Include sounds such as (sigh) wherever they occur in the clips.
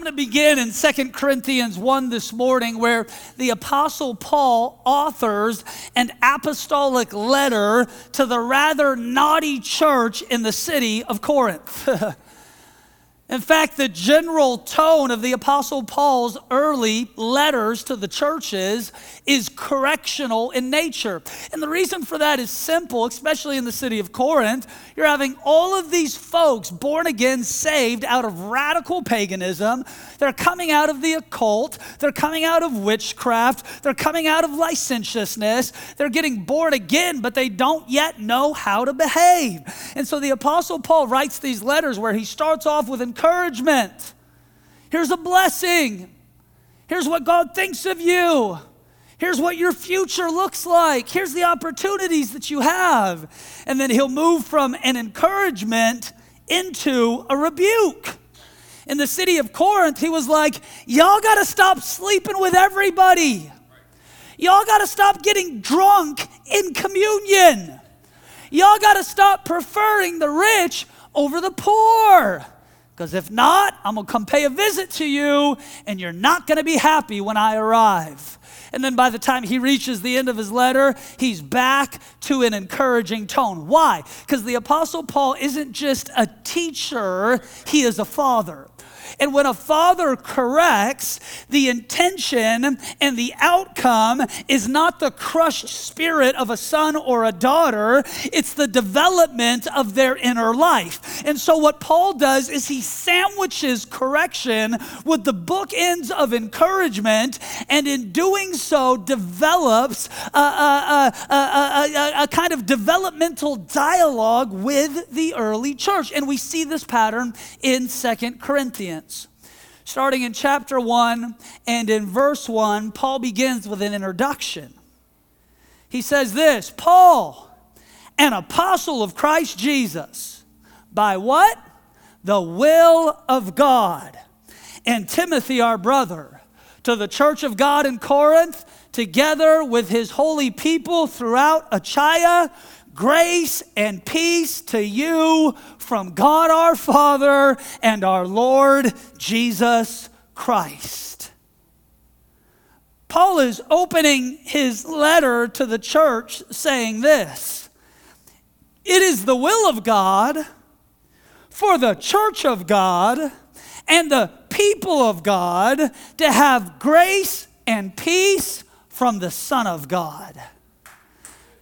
I'm going to begin in Second Corinthians 1 this morning, where the Apostle Paul authors an apostolic letter to the rather naughty church in the city of Corinth. (laughs) In fact, the general tone of the Apostle Paul's early letters to the churches is correctional in nature. And the reason for that is simple, especially in the city of Corinth. You're having all of these folks born again, saved out of radical paganism. They're coming out of the occult. They're coming out of witchcraft. They're coming out of licentiousness. They're getting born again, but they don't yet know how to behave. And so the Apostle Paul writes these letters where he starts off with. Here's a blessing. Here's what God thinks of you. Here's what your future looks like. Here's the opportunities that you have. And then he'll move from an encouragement into a rebuke. In the city of Corinth, he was like, Y'all got to stop sleeping with everybody. Y'all got to stop getting drunk in communion. Y'all got to stop preferring the rich over the poor. Because if not, I'm going to come pay a visit to you, and you're not going to be happy when I arrive. And then by the time he reaches the end of his letter, he's back to an encouraging tone. Why? Because the Apostle Paul isn't just a teacher, he is a father. And when a father corrects, the intention and the outcome is not the crushed spirit of a son or a daughter, it's the development of their inner life. And so, what Paul does is he sandwiches correction with the bookends of encouragement, and in doing so, develops a, a, a, a kind of developmental dialogue with the early church. And we see this pattern in Second Corinthians starting in chapter 1 and in verse 1, Paul begins with an introduction. He says this Paul, an apostle of Christ Jesus, by what? The will of God. And Timothy, our brother, to the church of God in Corinth, together with his holy people throughout Achaia, grace and peace to you from God our Father and our Lord Jesus Christ. Paul is opening his letter to the church saying this It is the will of God for the church of God and the people of God to have grace and peace from the Son of God.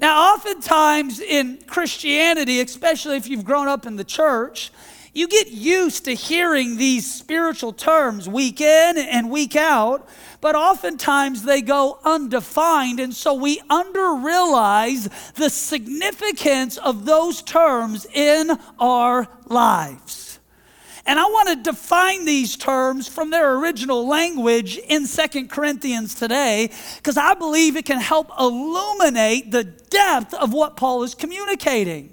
Now, oftentimes in Christianity, especially if you've grown up in the church, you get used to hearing these spiritual terms week in and week out, but oftentimes they go undefined, and so we under-realize the significance of those terms in our lives. And I want to define these terms from their original language in Second Corinthians today because I believe it can help illuminate the depth of what Paul is communicating.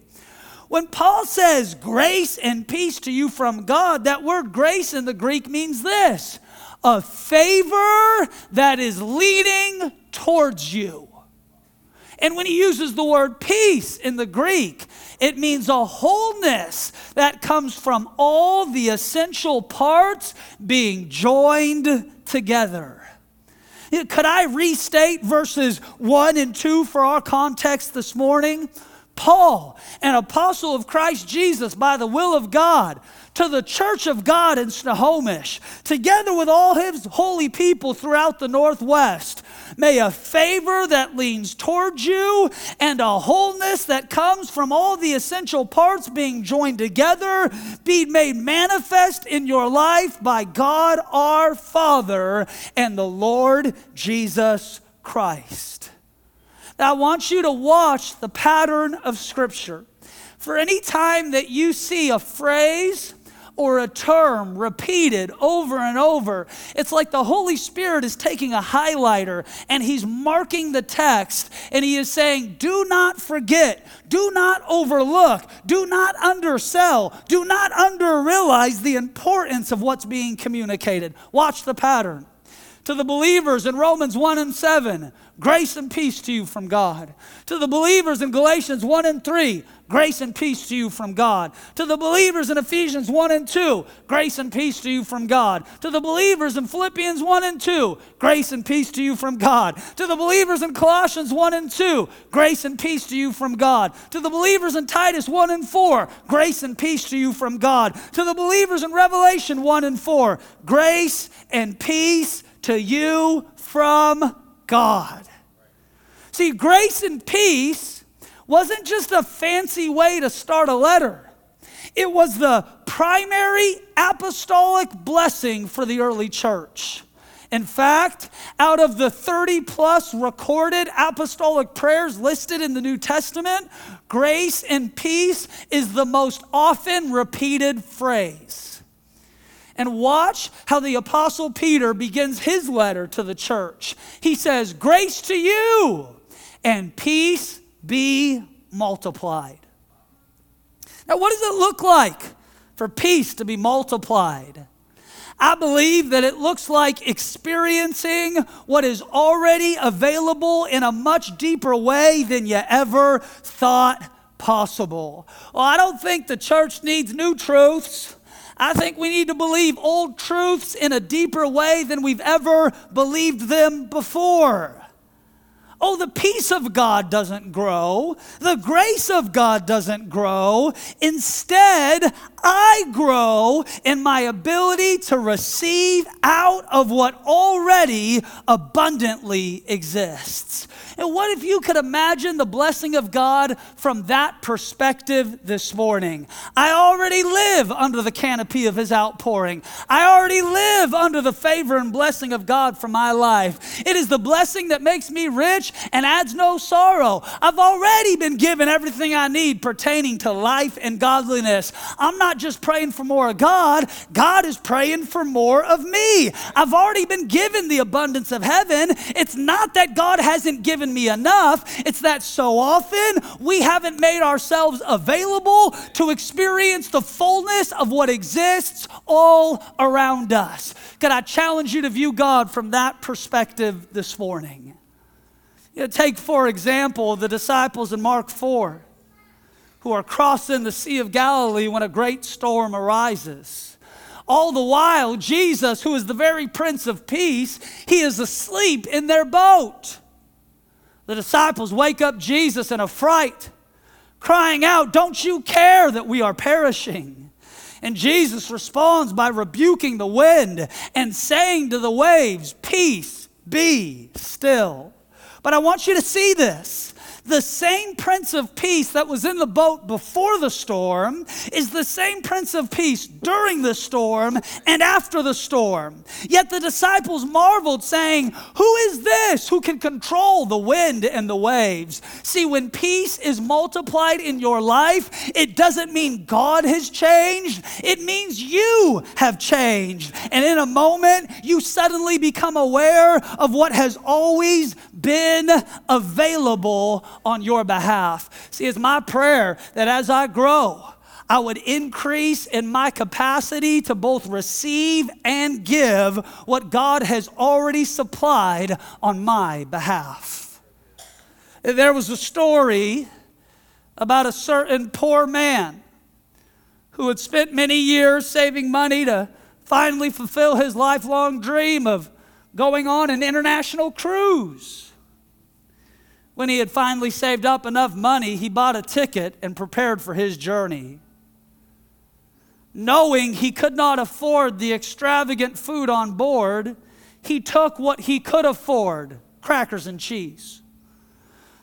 When Paul says grace and peace to you from God, that word grace in the Greek means this a favor that is leading towards you. And when he uses the word peace in the Greek, it means a wholeness that comes from all the essential parts being joined together. Could I restate verses 1 and 2 for our context this morning? Paul, an apostle of Christ Jesus by the will of God, to the church of God in Snohomish, together with all his holy people throughout the Northwest, May a favor that leans towards you and a wholeness that comes from all the essential parts being joined together be made manifest in your life by God our Father and the Lord Jesus Christ. Now, I want you to watch the pattern of Scripture. For any time that you see a phrase, or a term repeated over and over. It's like the Holy Spirit is taking a highlighter and he's marking the text and he is saying, Do not forget, do not overlook, do not undersell, do not underrealize the importance of what's being communicated. Watch the pattern. To the believers in Romans 1 and 7, grace and peace to you from God. To the believers in Galatians 1 and 3, grace and peace to you from God. To the believers in Ephesians 1 and 2, grace and peace to you from God. To the believers in Philippians 1 and 2, grace and peace to you from God. To the believers in Colossians 1 and 2, grace and peace to you from God. To the believers in Titus 1 and 4, grace and peace to you from God. To the believers in Revelation 1 and 4, grace and peace to you from God. See, grace and peace wasn't just a fancy way to start a letter, it was the primary apostolic blessing for the early church. In fact, out of the 30 plus recorded apostolic prayers listed in the New Testament, grace and peace is the most often repeated phrase. And watch how the Apostle Peter begins his letter to the church. He says, Grace to you and peace be multiplied. Now, what does it look like for peace to be multiplied? I believe that it looks like experiencing what is already available in a much deeper way than you ever thought possible. Well, I don't think the church needs new truths. I think we need to believe old truths in a deeper way than we've ever believed them before. Oh, the peace of God doesn't grow. The grace of God doesn't grow. Instead, I grow in my ability to receive out of what already abundantly exists. And what if you could imagine the blessing of God from that perspective this morning? I already live under the canopy of His outpouring. I already live under the favor and blessing of God for my life. It is the blessing that makes me rich and adds no sorrow. I've already been given everything I need pertaining to life and godliness. I'm not just praying for more of God, God is praying for more of me. I've already been given the abundance of heaven. It's not that God hasn't given me enough. It's that so often we haven't made ourselves available to experience the fullness of what exists all around us. Could I challenge you to view God from that perspective this morning? You know, take, for example, the disciples in Mark 4 who are crossing the Sea of Galilee when a great storm arises. All the while, Jesus, who is the very Prince of Peace, he is asleep in their boat. The disciples wake up Jesus in a fright, crying out, Don't you care that we are perishing? And Jesus responds by rebuking the wind and saying to the waves, Peace, be still. But I want you to see this the same Prince of Peace that was in the boat before the storm is the same Prince of Peace during the storm and after the storm. Yet the disciples marveled, saying, Who is this who can control the wind and the waves? See, when peace is multiplied in your life, it doesn't mean God has changed, it means you have changed. And in a moment, you suddenly become aware of what has always been available on your behalf. See, it's my prayer that as I grow, I would increase in my capacity to both receive and give what God has already supplied on my behalf. There was a story about a certain poor man who had spent many years saving money to finally fulfill his lifelong dream of going on an international cruise. When he had finally saved up enough money, he bought a ticket and prepared for his journey. Knowing he could not afford the extravagant food on board, he took what he could afford crackers and cheese.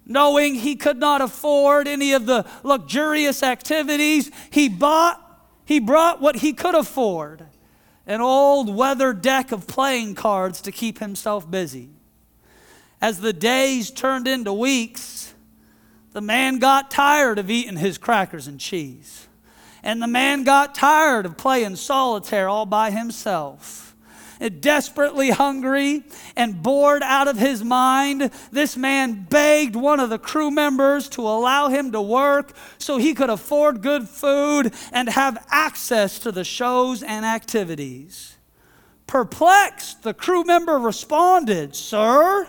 Knowing he could not afford any of the luxurious activities, he bought he brought what he could afford an old weather deck of playing cards to keep himself busy. As the days turned into weeks, the man got tired of eating his crackers and cheese. And the man got tired of playing solitaire all by himself. Desperately hungry and bored out of his mind, this man begged one of the crew members to allow him to work so he could afford good food and have access to the shows and activities. Perplexed, the crew member responded, Sir,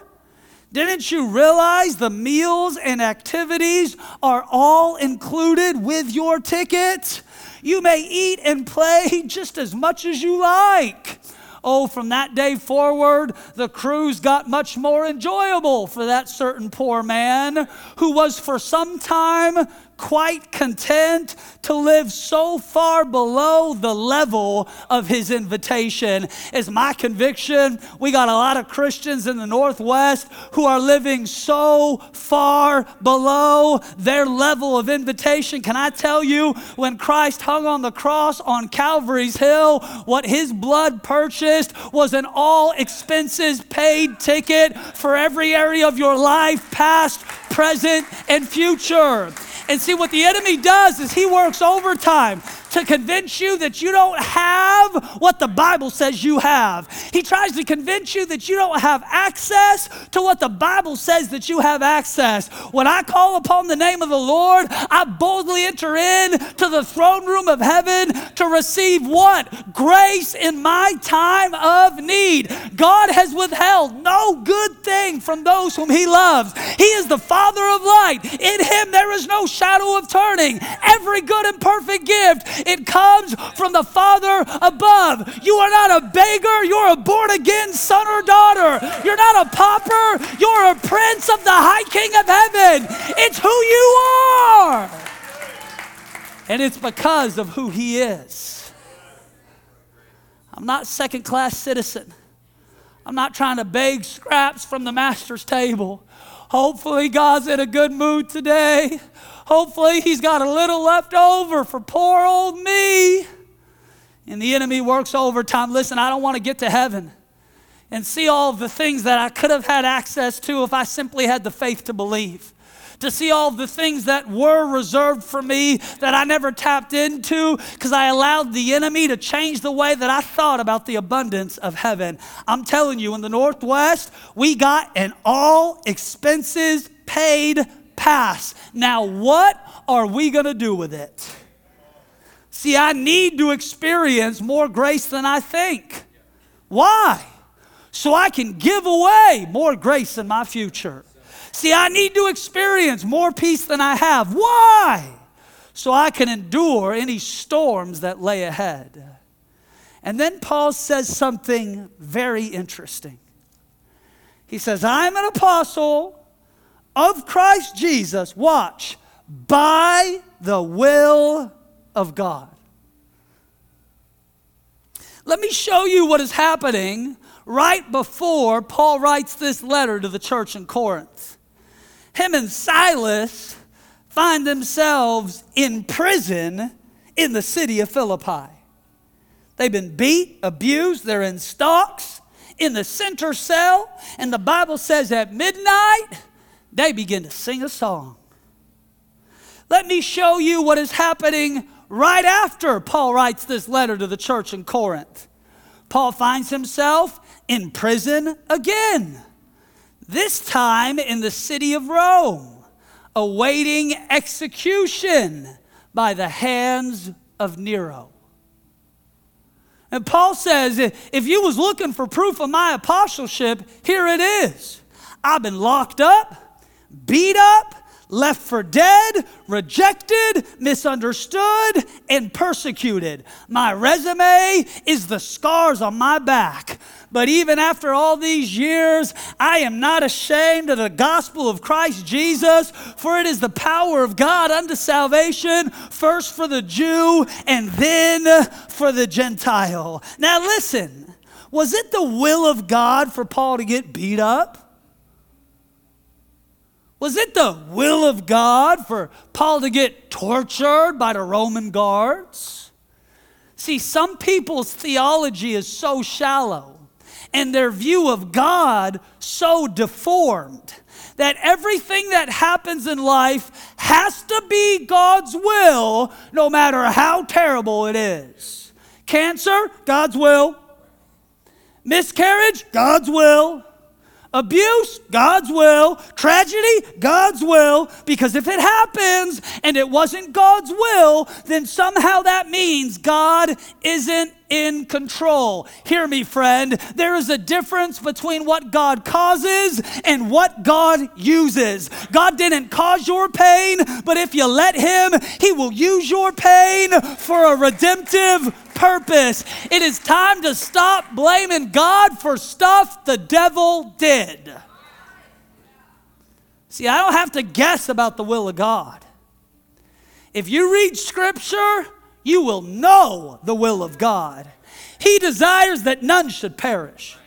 didn't you realize the meals and activities are all included with your ticket? You may eat and play (laughs) just as much as you like. Oh, from that day forward, the cruise got much more enjoyable for that certain poor man who was for some time quite content to live so far below the level of his invitation. Is my conviction. We got a lot of Christians in the Northwest who are living so far below their level of invitation. Can I tell you, when Christ hung on the cross on Calvary's Hill, what his blood purchased was an all expenses paid ticket for every area of your life, past, present, and future. And see, what the enemy does is he works overtime to convince you that you don't have what the Bible says you have. He tries to convince you that you don't have access to what the Bible says that you have access. When I call upon the name of the Lord, I boldly enter in to the throne room of heaven to receive what? Grace in my time of need. God has withheld no good thing from those whom he loves. He is the Father of light. In him there is no shadow of turning. Every good and perfect gift it comes from the Father above. You are not a beggar, you're a born again son or daughter. You're not a pauper, you're a prince of the high king of heaven. It's who you are. And it's because of who he is. I'm not second class citizen. I'm not trying to beg scraps from the master's table. Hopefully, God's in a good mood today. Hopefully, he's got a little left over for poor old me. And the enemy works overtime. Listen, I don't want to get to heaven and see all the things that I could have had access to if I simply had the faith to believe. To see all the things that were reserved for me that I never tapped into because I allowed the enemy to change the way that I thought about the abundance of heaven. I'm telling you, in the Northwest, we got an all expenses paid pass. Now, what are we going to do with it? See, I need to experience more grace than I think. Why? So I can give away more grace in my future. See, I need to experience more peace than I have. Why? So I can endure any storms that lay ahead. And then Paul says something very interesting. He says, I'm an apostle of Christ Jesus, watch, by the will of God. Let me show you what is happening right before Paul writes this letter to the church in Corinth. Him and Silas find themselves in prison in the city of Philippi. They've been beat, abused, they're in stocks, in the center cell, and the Bible says at midnight, they begin to sing a song. Let me show you what is happening right after Paul writes this letter to the church in Corinth. Paul finds himself in prison again, this time in the city of Rome, awaiting execution by the hands of Nero. And Paul says, if you was looking for proof of my apostleship, here it is. I've been locked up, beat up, left for dead, rejected, misunderstood, and persecuted. My resume is the scars on my back. But even after all these years, I am not ashamed of the gospel of Christ Jesus, for it is the power of God unto salvation, first for the Jew and then for the Gentile. Now, listen, was it the will of God for Paul to get beat up? Was it the will of God for Paul to get tortured by the Roman guards? See, some people's theology is so shallow and their view of God so deformed that everything that happens in life has to be God's will, no matter how terrible it is. Cancer, God's will. Miscarriage, God's will. Abuse, God's will. Tragedy, God's will. Because if it happens and it wasn't God's will, then somehow that means God isn't in control. Hear me, friend. There is a difference between what God causes and what God uses. God didn't cause your pain, but if you let Him, He will use your pain for a redemptive purpose. It is time to stop blaming God for stuff the devil did. See, I don't have to guess about the will of God. If you read Scripture, you will know the will of God. He desires that none should perish.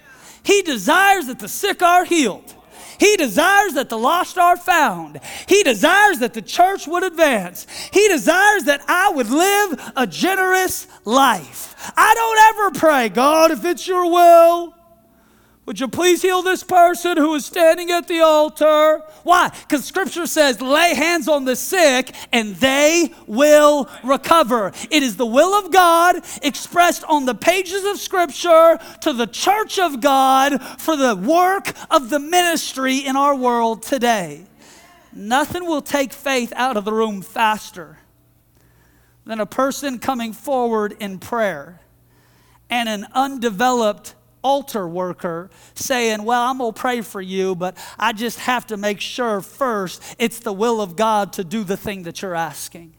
He desires that the sick are healed. He desires that the lost are found. He desires that the church would advance. He desires that I would live a generous life. I don't ever pray, God, if it's your will, would you please heal this person who is standing at the altar? Why? Because scripture says, lay hands on the sick and they will recover. It is the will of God expressed on the pages of scripture to the church of God for the work of the ministry in our world today. Nothing will take faith out of the room faster than a person coming forward in prayer and an undeveloped altar worker saying, Well, I'm going to pray for you, but I just have to make sure first it's the will of God to do the thing that you're asking.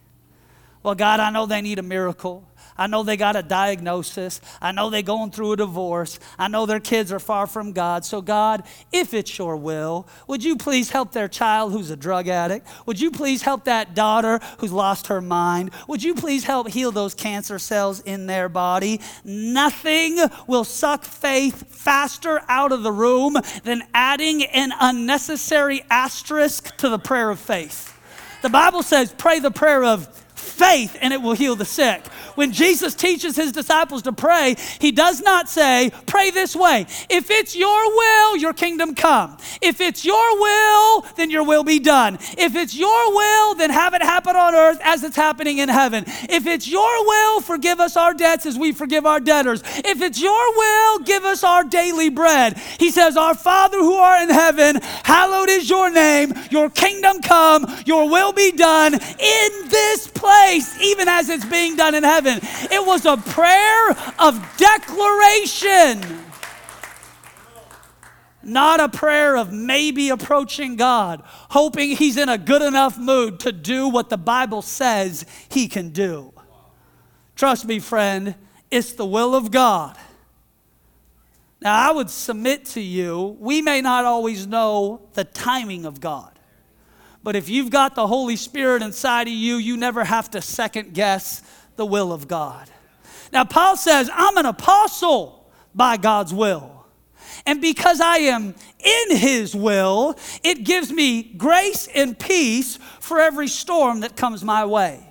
Well, God, I know they need a miracle. I know they got a diagnosis. I know they're going through a divorce. I know their kids are far from God. So, God, if it's your will, would you please help their child who's a drug addict? Would you please help that daughter who's lost her mind? Would you please help heal those cancer cells in their body? Nothing will suck faith faster out of the room than adding an unnecessary asterisk to the prayer of faith. The Bible says, pray the prayer of faith and it will heal the sick. When Jesus teaches his disciples to pray, he does not say, Pray this way. If it's your will, your kingdom come. If it's your will, then your will be done. If it's your will, then have it happen on earth as it's happening in heaven. If it's your will, forgive us our debts as we forgive our debtors. If it's your will, give us our daily bread. He says, Our Father who art in heaven, hallowed is your name. Your kingdom come, your will be done in this place, even as it's being done in heaven heaven. It was a prayer of declaration, not a prayer of maybe approaching God, hoping He's in a good enough mood to do what the Bible says He can do. Trust me, friend, it's the will of God. Now, I would submit to you, we may not always know the timing of God. But if you've got the Holy Spirit inside of you, you never have to second guess the will of God. Now, Paul says, I'm an apostle by God's will. And because I am in his will, it gives me grace and peace for every storm that comes my way.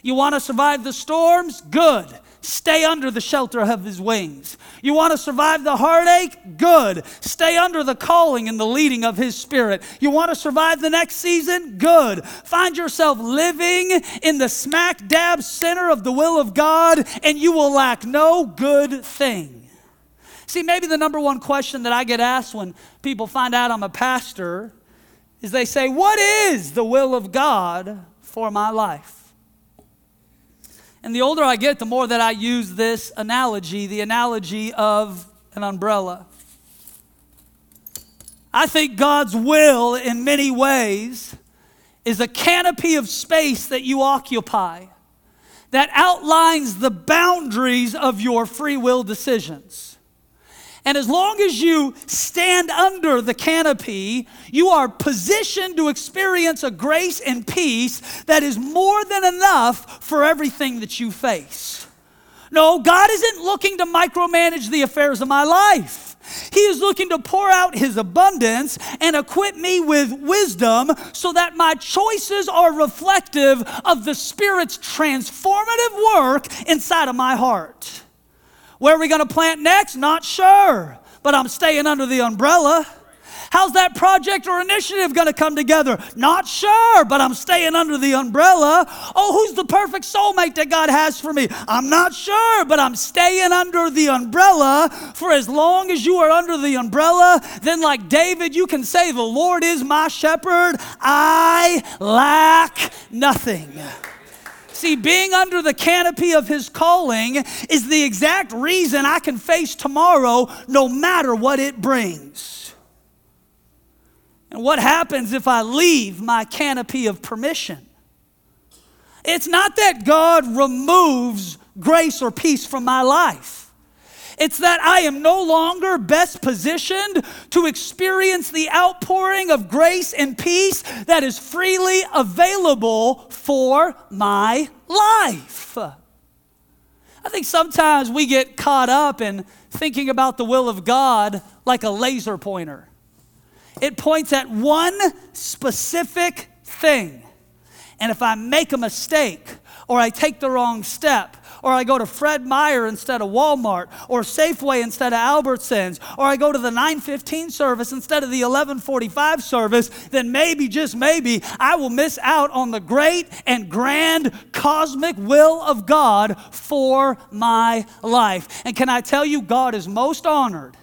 You want to survive the storms? Good. Stay under the shelter of his wings. You want to survive the heartache? Good. Stay under the calling and the leading of his spirit. You want to survive the next season? Good. Find yourself living in the smack dab center of the will of God, and you will lack no good thing. See, maybe the number one question that I get asked when people find out I'm a pastor is they say, What is the will of God for my life? And the older I get, the more that I use this analogy the analogy of an umbrella. I think God's will, in many ways, is a canopy of space that you occupy that outlines the boundaries of your free will decisions. And as long as you stand under the canopy, you are positioned to experience a grace and peace that is more than enough for everything that you face. No, God isn't looking to micromanage the affairs of my life. He is looking to pour out His abundance and equip me with wisdom so that my choices are reflective of the Spirit's transformative work inside of my heart. Where are we going to plant next? Not sure, but I'm staying under the umbrella. How's that project or initiative going to come together? Not sure, but I'm staying under the umbrella. Oh, who's the perfect soulmate that God has for me? I'm not sure, but I'm staying under the umbrella. For as long as you are under the umbrella, then, like David, you can say, The Lord is my shepherd. I lack nothing. See, being under the canopy of his calling is the exact reason I can face tomorrow no matter what it brings. And what happens if I leave my canopy of permission? It's not that God removes grace or peace from my life. It's that I am no longer best positioned to experience the outpouring of grace and peace that is freely available for my life. I think sometimes we get caught up in thinking about the will of God like a laser pointer. It points at one specific thing. And if I make a mistake or I take the wrong step, or I go to Fred Meyer instead of Walmart, or Safeway instead of Albertsons, or I go to the 915 service instead of the 1145 service, then maybe, just maybe, I will miss out on the great and grand cosmic will of God for my life. And can I tell you, God is most honored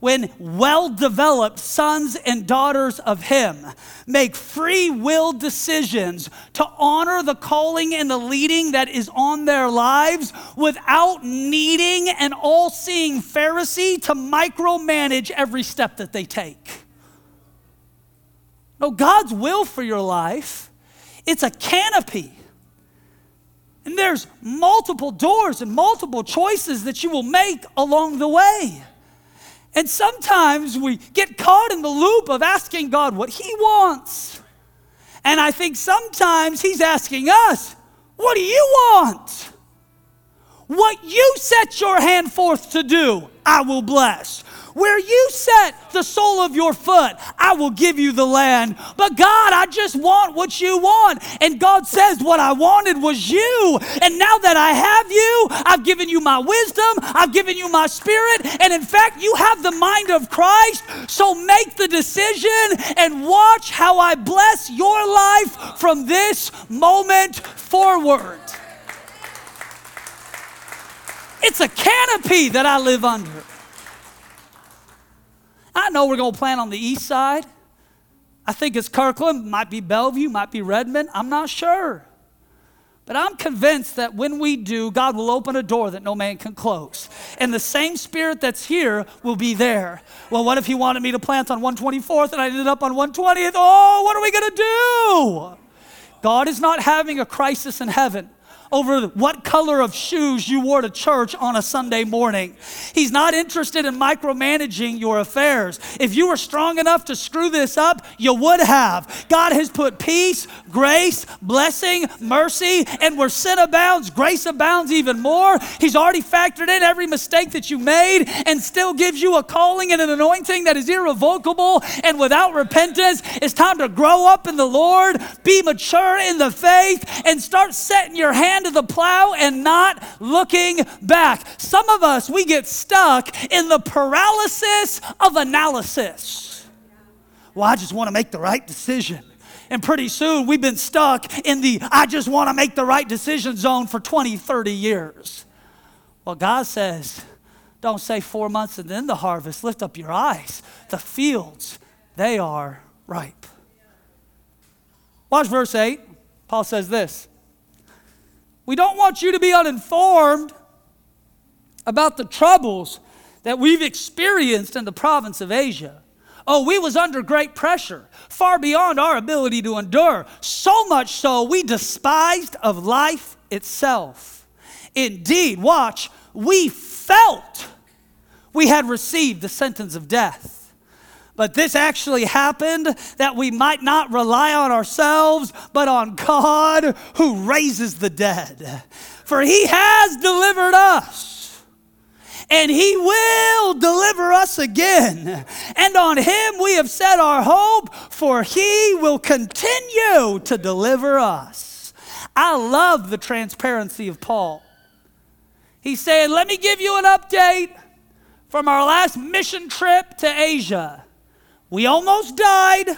when well developed sons and daughters of Him make free will decisions to honor the calling and the leading that is on their lives without needing an all seeing Pharisee to micromanage every step that they take. No, God's will for your life, it's a canopy. And there's multiple doors and multiple choices that you will make along the way. And sometimes we get caught in the loop of asking God what He wants. And I think sometimes He's asking us, What do you want? What you set your hand forth to do, I will bless. Where you set the sole of your foot, I will give you the land. But God, I just want what you want. And God says, What I wanted was you. And now that I have you, I've given you my wisdom, I've given you my spirit. And in fact, you have the mind of Christ. So make the decision and watch how I bless your life from this moment forward. It's a canopy that I live under. I know we're going to plant on the east side. I think it's Kirkland, might be Bellevue, might be Redmond. I'm not sure. But I'm convinced that when we do, God will open a door that no man can close. And the same spirit that's here will be there. Well, what if He wanted me to plant on 124th and I ended up on 120th? Oh, what are we going to do? God is not having a crisis in heaven over what color of shoes you wore to church on a Sunday morning. He's not interested in micromanaging your affairs. If you were strong enough to screw this up, you would have. God has put peace, grace, blessing, mercy, and where sin abounds, grace abounds even more. He's already factored in every mistake that you made and still gives you a calling and an anointing that is irrevocable and without repentance. It's time to grow up in the Lord, be mature in the faith, and start setting your hand hand to the plow and not looking back. Some of us, we get stuck in the paralysis of analysis. Well, I just want to make the right decision. And pretty soon we've been stuck in the I just want to make the right decision zone for 20, 30 years. Well, God says, don't say four months and then the harvest. Lift up your eyes. The fields, they are ripe. Watch verse 8. Paul says this we don't want you to be uninformed about the troubles that we've experienced in the province of Asia. Oh, we was under great pressure, far beyond our ability to endure. So much so we despised of life itself. Indeed, watch, we felt we had received the sentence of death. But this actually happened that we might not rely on ourselves, but on God who raises the dead. For he has delivered us, and he will deliver us again. And on him we have set our hope, for he will continue to deliver us. I love the transparency of Paul. He's saying, Let me give you an update from our last mission trip to Asia. We almost died.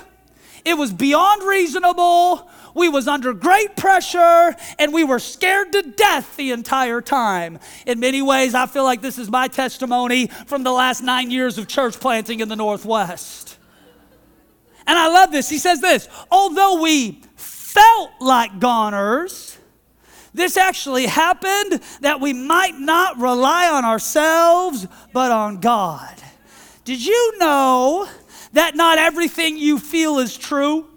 It was beyond reasonable. We was under great pressure and we were scared to death the entire time. In many ways, I feel like this is my testimony from the last 9 years of church planting in the Northwest. And I love this. He says this, although we felt like goners, this actually happened that we might not rely on ourselves, but on God. Did you know that not everything you feel is true?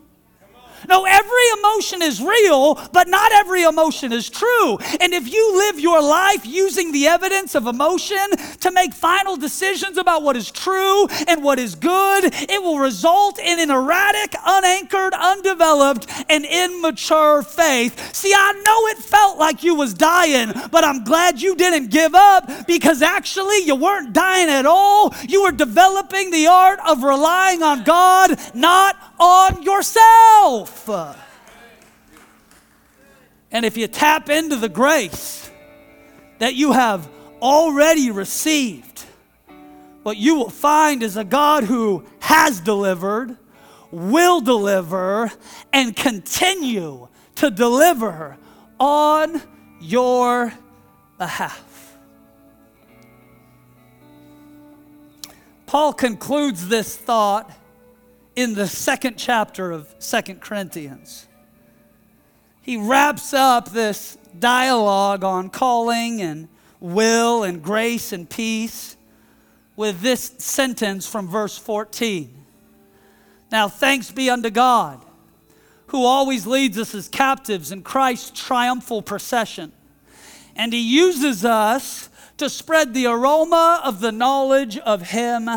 No, every emotion is real, but not every emotion is true. And if you live your life using the evidence of emotion to make final decisions about what is true and what is good, it will result in an erratic, unanchored, undeveloped, and immature faith. See, I know it felt like you was dying, but I'm glad you didn't give up because actually you weren't dying at all. You were developing the art of relying on God, not on yourself. And if you tap into the grace that you have already received, what you will find is a God who has delivered, will deliver, and continue to deliver on your behalf. Paul concludes this thought in the second chapter of Second Corinthians. He wraps up this dialogue on calling and will and grace and peace with this sentence from verse 14. Now, thanks be unto God, who always leads us as captives in Christ's triumphal procession. And he uses us to spread the aroma of the knowledge of him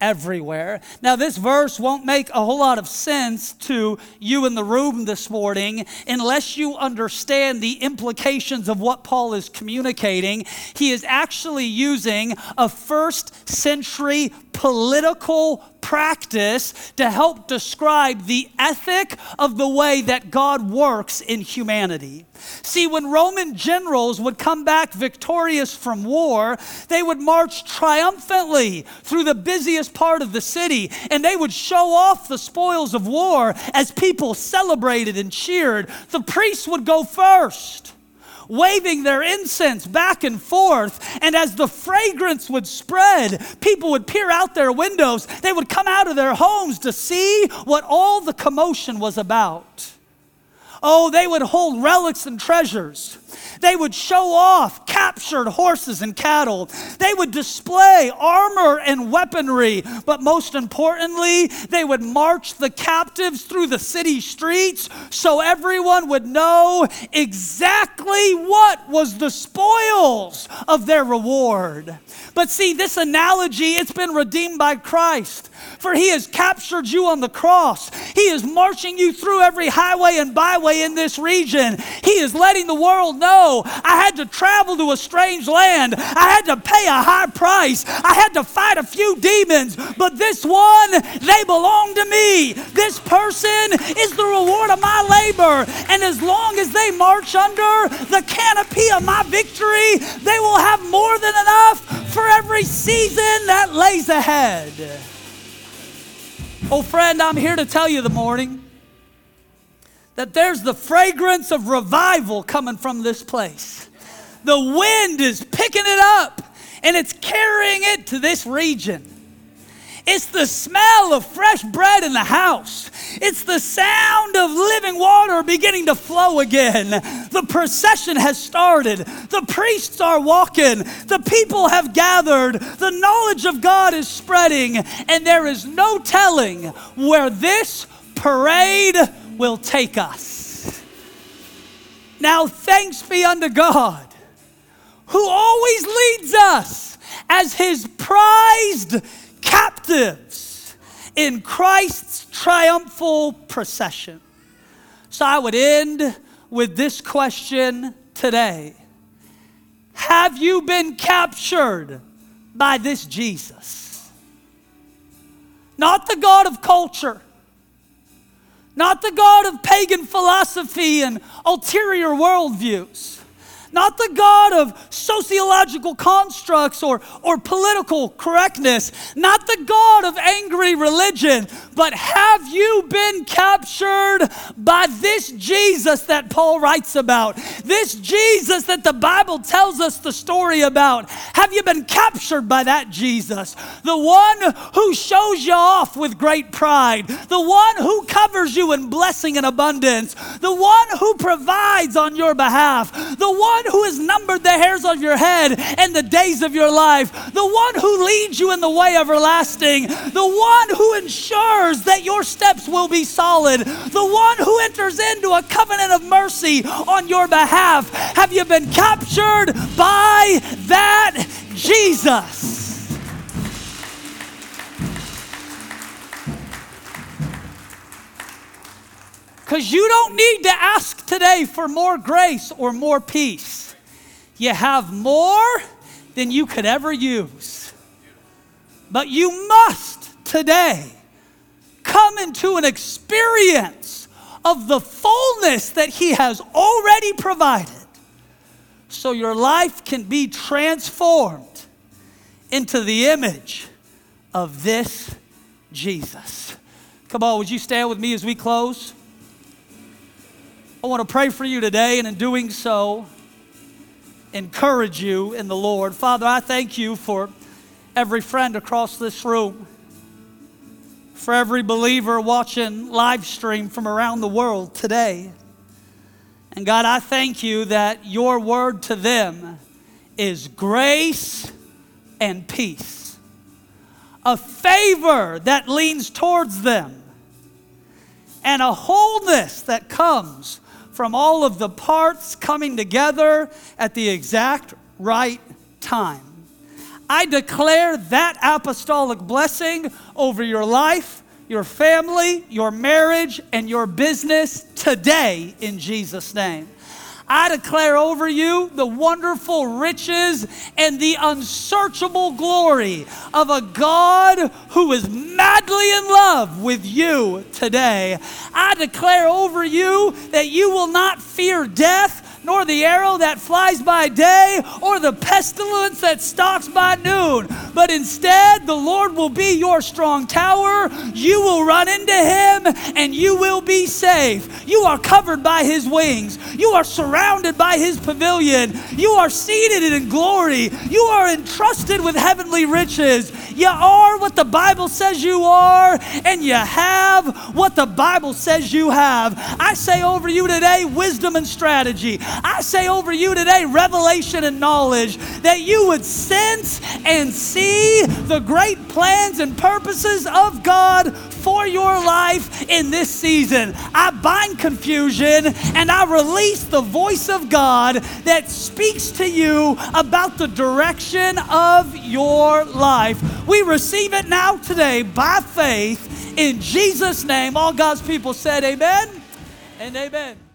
everywhere. Now, this verse won't make a whole lot of sense to you in the room this morning unless you understand the implications of what Paul is communicating. He is actually using a first century political practice to help describe the ethic of the way that God works in humanity. See, when Roman generals would come back victorious from war, they would march triumphantly through the busiest part of the city and they would show off the spoils of war as people celebrated and cheered. The priests would go first waving their incense back and forth. And as the fragrance would spread, people would peer out their windows. They would come out of their homes to see what all the commotion was about. Oh, they would hold relics and treasures. They would show off captured horses and cattle. They would display armor and weaponry. But most importantly, they would march the captives through the city streets so everyone would know exactly what was the spoils of their reward. But see, this analogy, it's been redeemed by Christ. For he has captured you on the cross. He is marching you through every highway and byway in this region. He is letting the world know I had to travel to a strange land. I had to pay a high price. I had to fight a few demons. But this one, they belong to me. This person is the reward of my labor. And as long as they march under the canopy of my victory, they will have more than enough for every season that lays ahead. Oh, friend, I'm here to tell you the morning that there's the fragrance of revival coming from this place. The wind is picking it up and it's carrying it to this region. It's the smell of fresh bread in the house. It's the sound of living water beginning to flow again. The procession has started. The priests are walking. The people have gathered. The knowledge of God is spreading. And there is no telling where this parade will take us. Now, thanks be unto God who always leads us as his prized captives in Christ's triumphal procession. So I would end with this question today Have you been captured by this Jesus? Not the God of culture, not the God of pagan philosophy and ulterior worldviews not the God of sociological constructs or, or political correctness, not the God of angry religion, but have you been captured by this Jesus that Paul writes about? This Jesus that the Bible tells us the story about. Have you been captured by that Jesus? The one who shows you off with great pride, the one who covers you in blessing and abundance, the one who provides on your behalf, the one who has numbered the hairs of your head and the days of your life, the one who leads you in the way everlasting, the one who ensures that your steps will be solid, the one who enters into a covenant of mercy on your behalf. Have you been captured by that Jesus? Because you don't need to ask today for more grace or more peace. You have more than you could ever use. But you must today come into an experience of the fullness that He has already provided so your life can be transformed into the image of this Jesus. Come on, would you stand with me as we close? I want to pray for you today, and in doing so, encourage you in the Lord. Father, I thank you for every friend across this room, for every believer watching live stream from around the world today. And God, I thank you that your word to them is grace and peace, a favor that leans towards them, and a wholeness that comes from all of the parts coming together at the exact right time. I declare that apostolic blessing over your life, your family, your marriage, and your business today in Jesus' name. I declare over you the wonderful riches and the unsearchable glory of a God who is madly in love with you today. I declare over you that you will not fear death nor the arrow that flies by day, or the pestilence that stalks by noon. But instead, the Lord will be your strong tower. You will run into him, and you will be safe. You are covered by his wings. You are surrounded by his pavilion. You are seated in glory. You are entrusted with heavenly riches. You are what the Bible says you are, and you have what the Bible says you have. I say over you today wisdom and strategy. I say over you today revelation and knowledge that you would sense and see the great plans and purposes of God for your life in this season. I bind confusion and I release the voice of God that speaks to you about the direction of your life. We receive it now today by faith in Jesus' name. All God's people said, Amen and Amen.